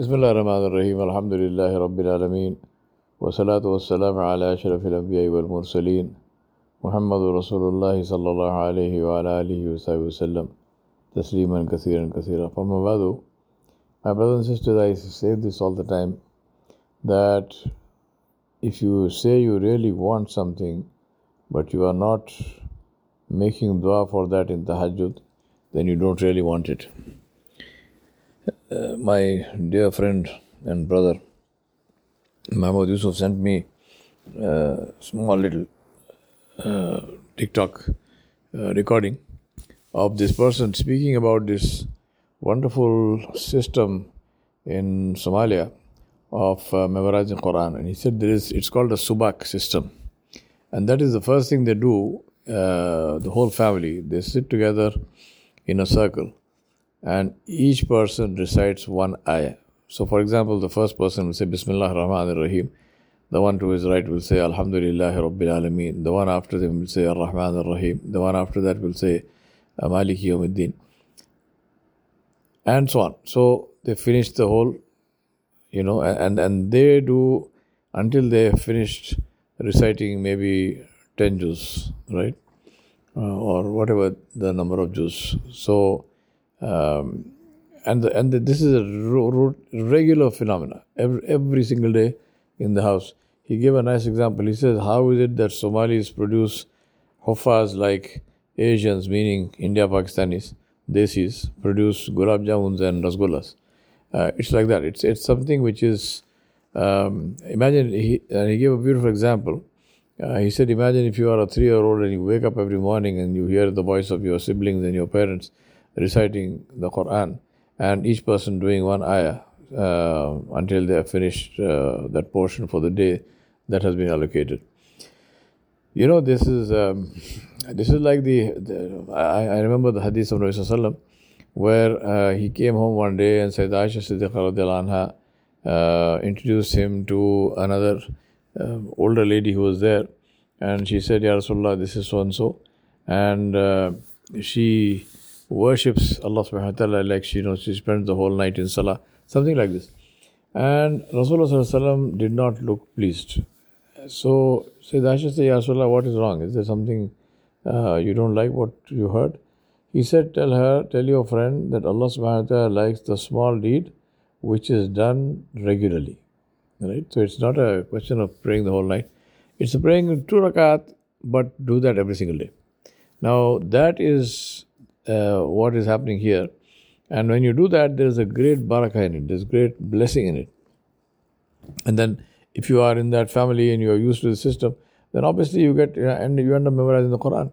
بسم الله الرحمن الرحيم الحمد لله رب العالمين والصلاة والسلام على أشرف الأنبياء والمرسلين محمد رسول الله صلى الله عليه وعلى آله وصحبه وسلم تسليما كثيرا كثيرا فما بعد My brothers and sisters, I say this all the time that if you say you really want something but you are not making dua for that in tahajjud, then you don't really want it. Uh, my dear friend and brother Mahmoud Yusuf sent me a small little uh, TikTok uh, recording of this person speaking about this wonderful system in Somalia of uh, memorizing Quran, and he said there is it's called a subac system, and that is the first thing they do. Uh, the whole family. They sit together in a circle and each person recites one ayah. So, for example, the first person will say Bismillah Rahman Rahim. The one to his right will say Alhamdulillah Rabbil Alameen. The one after them will say Ar Rahman Ar Rahim. The one after that will say Maliki Yawmiddin. And so on. So they finish the whole, you know, and, and they do until they have finished reciting maybe 10 juz, right? Uh, or whatever the number of juz. So um, and the, and the, this is a ro- ro- regular phenomena every, every single day in the house. He gave a nice example. He says, How is it that Somalis produce huffaz like Asians, meaning India Pakistanis, Desis, produce gulab jamuns and rasgullas? Uh, it's like that. It's, it's something which is, um, imagine, he, and he gave a beautiful example. Uh, he said, Imagine if you are a three year old and you wake up every morning and you hear the voice of your siblings and your parents reciting the Quran and each person doing one ayah uh, until they have finished uh, that portion for the day that has been allocated. You know, this is um, this is like the, the I, I, remember the hadith of Nabi where uh, he came home one day and said Aisha Siddiqa anha uh, introduced him to another uh, older lady who was there and she said, Ya Rasulullah, this is so and so. And uh, she worships Allah subhanahu wa ta'ala like she knows she spends the whole night in salah, something like this. And Rasulullah did not look pleased. So Sayyid Aisha said, Ya Rasulullah, what is wrong? Is there something uh, you don't like what you heard? He said, Tell her, tell your friend that Allah subhanahu wa ta'ala likes the small deed which is done regularly. Right? So it's not a question of praying the whole night. It's praying two rakat, but do that every single day. Now that is uh, what is happening here. And when you do that, there is a great barakah in it, there's great blessing in it. And then, if you are in that family and you are used to the system, then obviously you get and you end up memorizing the Quran.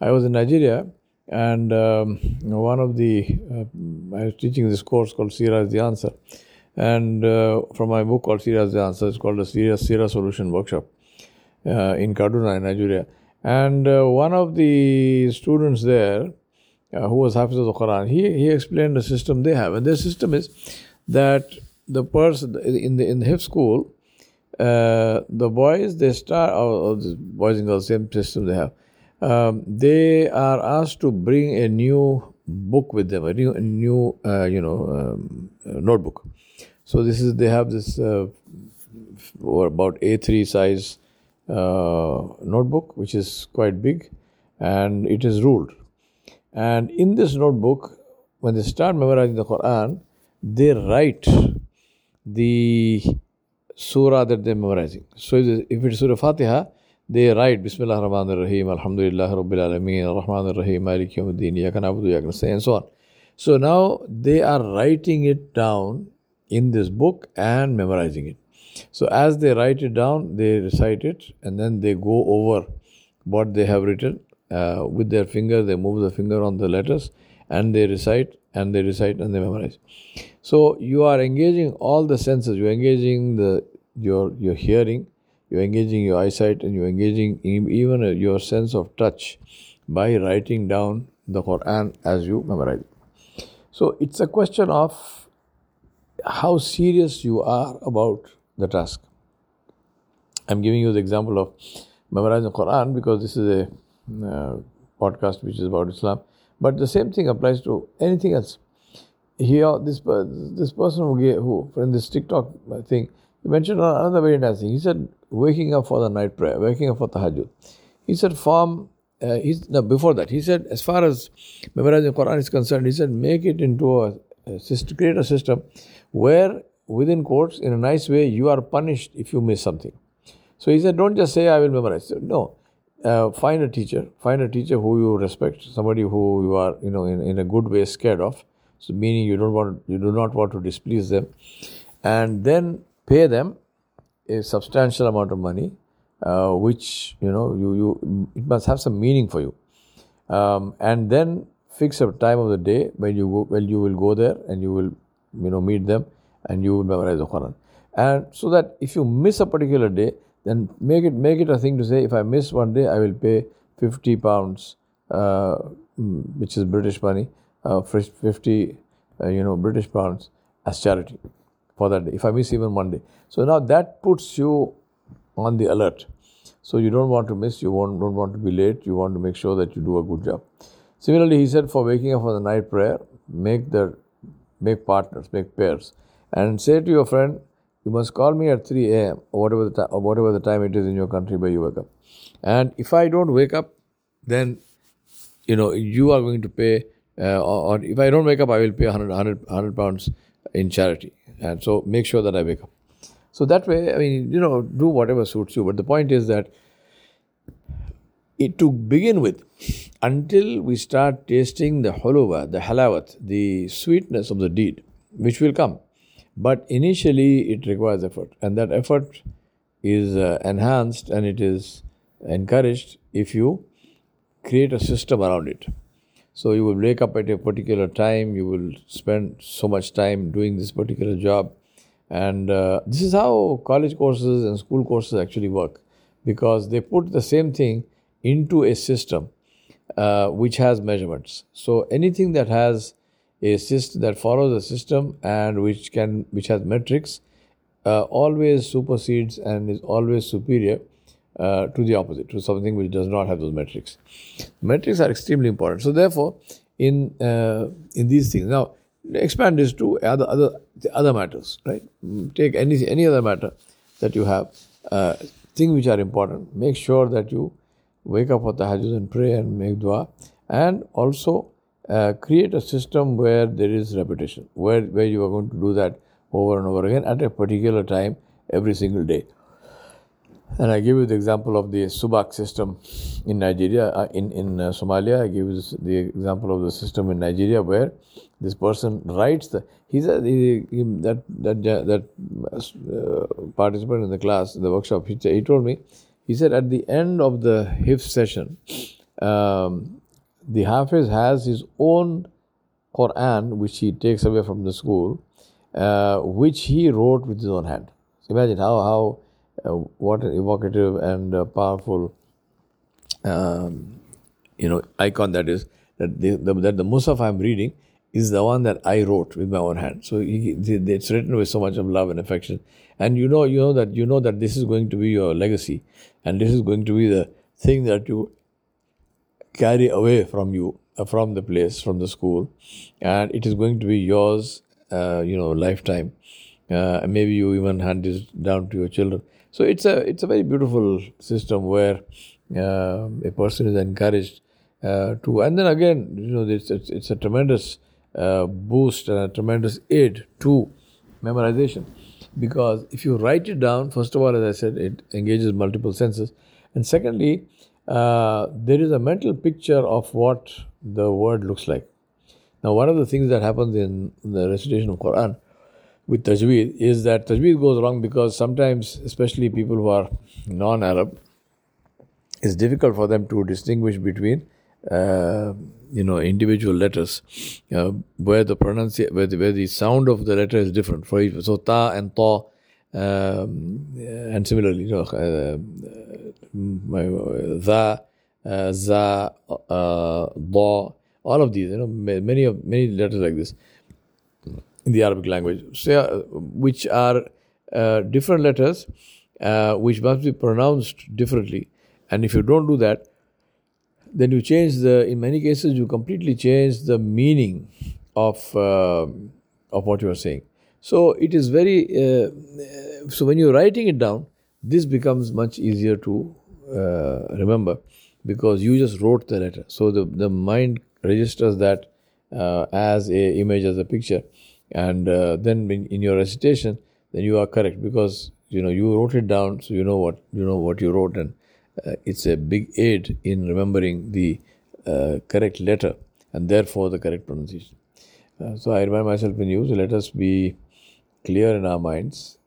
I was in Nigeria, and um, one of the uh, I was teaching this course called Sira is the Answer, and uh, from my book called Sira is the Answer, it's called the Sira Sira Solution Workshop uh, in Kaduna, in Nigeria. And uh, one of the students there uh, who was Hafiz of the Quran, he, he explained the system they have. And their system is that the person in the in the Hifz school, uh, the boys they start or, or the boys and girls same system they have. Um, they are asked to bring a new book with them, a new, a new uh, you know um, notebook. So this is they have this uh, or about A3 size uh, notebook, which is quite big, and it is ruled. And in this notebook, when they start memorizing the Quran, they write the surah that they're memorizing. So if it's Surah Fatiha, they write Bismillah ar-Rahman ar-Rahim, Alhamdulillah Rabbil Alameen, Ar-Rahman ar-Rahim, Malik Yawmuddin, Iyaka na'budu, Iyaka and so on. So now they are writing it down in this book and memorizing it. So as they write it down, they recite it and then they go over what they have written uh, with their finger, they move the finger on the letters and they recite and they recite and they memorize. So you are engaging all the senses. You're engaging the your your hearing, you're engaging your eyesight, and you're engaging even your sense of touch by writing down the Quran as you memorize. So it's a question of how serious you are about the task. I'm giving you the example of memorizing Quran because this is a uh, podcast which is about Islam. But the same thing applies to anything else. here this this person who gave, who in this TikTok thing he mentioned another very nice thing. He said waking up for the night prayer, waking up for tahajjud. He said form. Uh, he's no, before that he said as far as memorizing Quran is concerned, he said make it into a, a system, create a system where within quotes in a nice way you are punished if you miss something. So he said don't just say I will memorize. No, uh, find a teacher, find a teacher who you respect, somebody who you are, you know, in, in a good way scared of. So meaning you don't want, you do not want to displease them, and then pay them a substantial amount of money, uh, which you know you you it must have some meaning for you, um, and then fix a time of the day when you go, when you will go there and you will you know meet them and you will memorize the Quran, and so that if you miss a particular day then make it make it a thing to say if I miss one day, I will pay fifty pounds, uh, mm, which is British money, uh, fifty, uh, you know, British pounds as charity for that day. If I miss even one day, so now that puts you on the alert. So you don't want to miss, you want, don't want to be late, you want to make sure that you do a good job. Similarly, he said for waking up for the night prayer, make the make partners, make pairs, and say to your friend, you must call me at 3 a.m. or whatever the, ta- or whatever the time it is in your country where you wake up. And if I don't wake up, then you know you are going to pay, uh, or, or, if I don't wake up, I will pay 100, 100, 100 pounds in charity. And so make sure that I wake up. So that way, I mean, you know, do whatever suits you. But the point is that it, to begin with, until we start tasting the huluwa, the halawat, the sweetness of the deed, which will come, but initially, it requires effort, and that effort is uh, enhanced and it is encouraged if you create a system around it. So, you will wake up at a particular time, you will spend so much time doing this particular job, and uh, this is how college courses and school courses actually work because they put the same thing into a system uh, which has measurements. So, anything that has a system that follows a system and which can which has metrics uh, always supersedes and is always superior uh, to the opposite to something which does not have those metrics metrics are extremely important. So therefore in uh, in these things now expand this to other other other matters right? Take any any other matter that you have uh, things which are important. Make sure that you wake up for tahajjud and pray and make dua. And also uh, create a system where there is repetition, where, where you are going to do that over and over again at a particular time every single day. And I give you the example of the Subac system in Nigeria, uh, in, in uh, Somalia. I give you the example of the system in Nigeria where this person writes the, he said, he, he, that, that, that uh, participant in the class, in the workshop, he, he told me, he said at the end of the Hifz session, um, the Hafiz has his own Quran, which he takes away from the school, uh, which he wrote with his own hand. So imagine how, how uh, what an evocative and uh, powerful um, you know icon that is that the, the, that the Mushaf I'm reading is the one that I wrote with my own hand. So he, it's written with so much of love and affection, and you know you know that you know that this is going to be your legacy, and this is going to be the thing that you carry away from you, uh, from the place, from the school, and it is going to be yours, uh, you know, lifetime. Uh, maybe you even hand this down to your children. So it's a it's a very beautiful system where uh, a person is encouraged uh, to, and then again, you know, it's it's, it's a tremendous uh, boost and a tremendous aid to memorization because if you write it down, first of all, as I said, it engages multiple senses, and secondly, uh, there is a mental picture of what the word looks like. Now, one of the things that happens in the recitation of Quran with tajweed is that tajweed goes wrong because sometimes, especially people who are non-Arab, it's difficult for them to distinguish between, uh, you know, individual letters, uh, where the pronunciation, where the, where the sound of the letter is different. For so ta and ta, um, and similarly, you know, uh, the, uh, za, uh, all of these, you know, many of many letters like this in the Arabic language, so, uh, which are uh, different letters uh, which must be pronounced differently. And if you don't do that, then you change the. In many cases, you completely change the meaning of uh, of what you are saying. So it is very. Uh, so when you're writing it down, this becomes much easier to remember because you just wrote the letter. So the the mind registers that uh, as a image as a picture, and uh, then in, in your recitation, then you are correct. Because you know you wrote it down, so you know what you know what you wrote, and uh, it's a big aid in remembering the uh, correct letter and therefore the correct pronunciation. Uh, so I remind myself in use, let us be clear in our minds,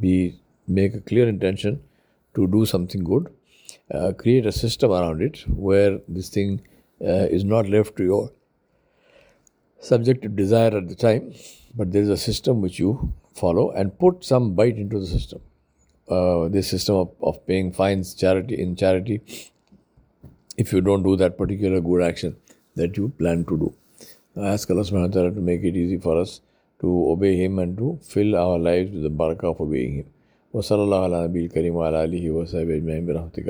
be make a clear intention to do something good, uh, create a system around it where this thing uh, is not left to your subjective desire at the time, but there is a system which you follow and put some bite into the system. Uh, this system of, of paying fines charity in charity if you don't do that particular good action that you plan to do. I ask Allah subhanahu wa ta'ala to make it easy for us to obey Him and to fill our lives with the barakah of obeying Him. وصلى الله على نبي الكريم وعلى آله وصحبه أجمعين برحمتك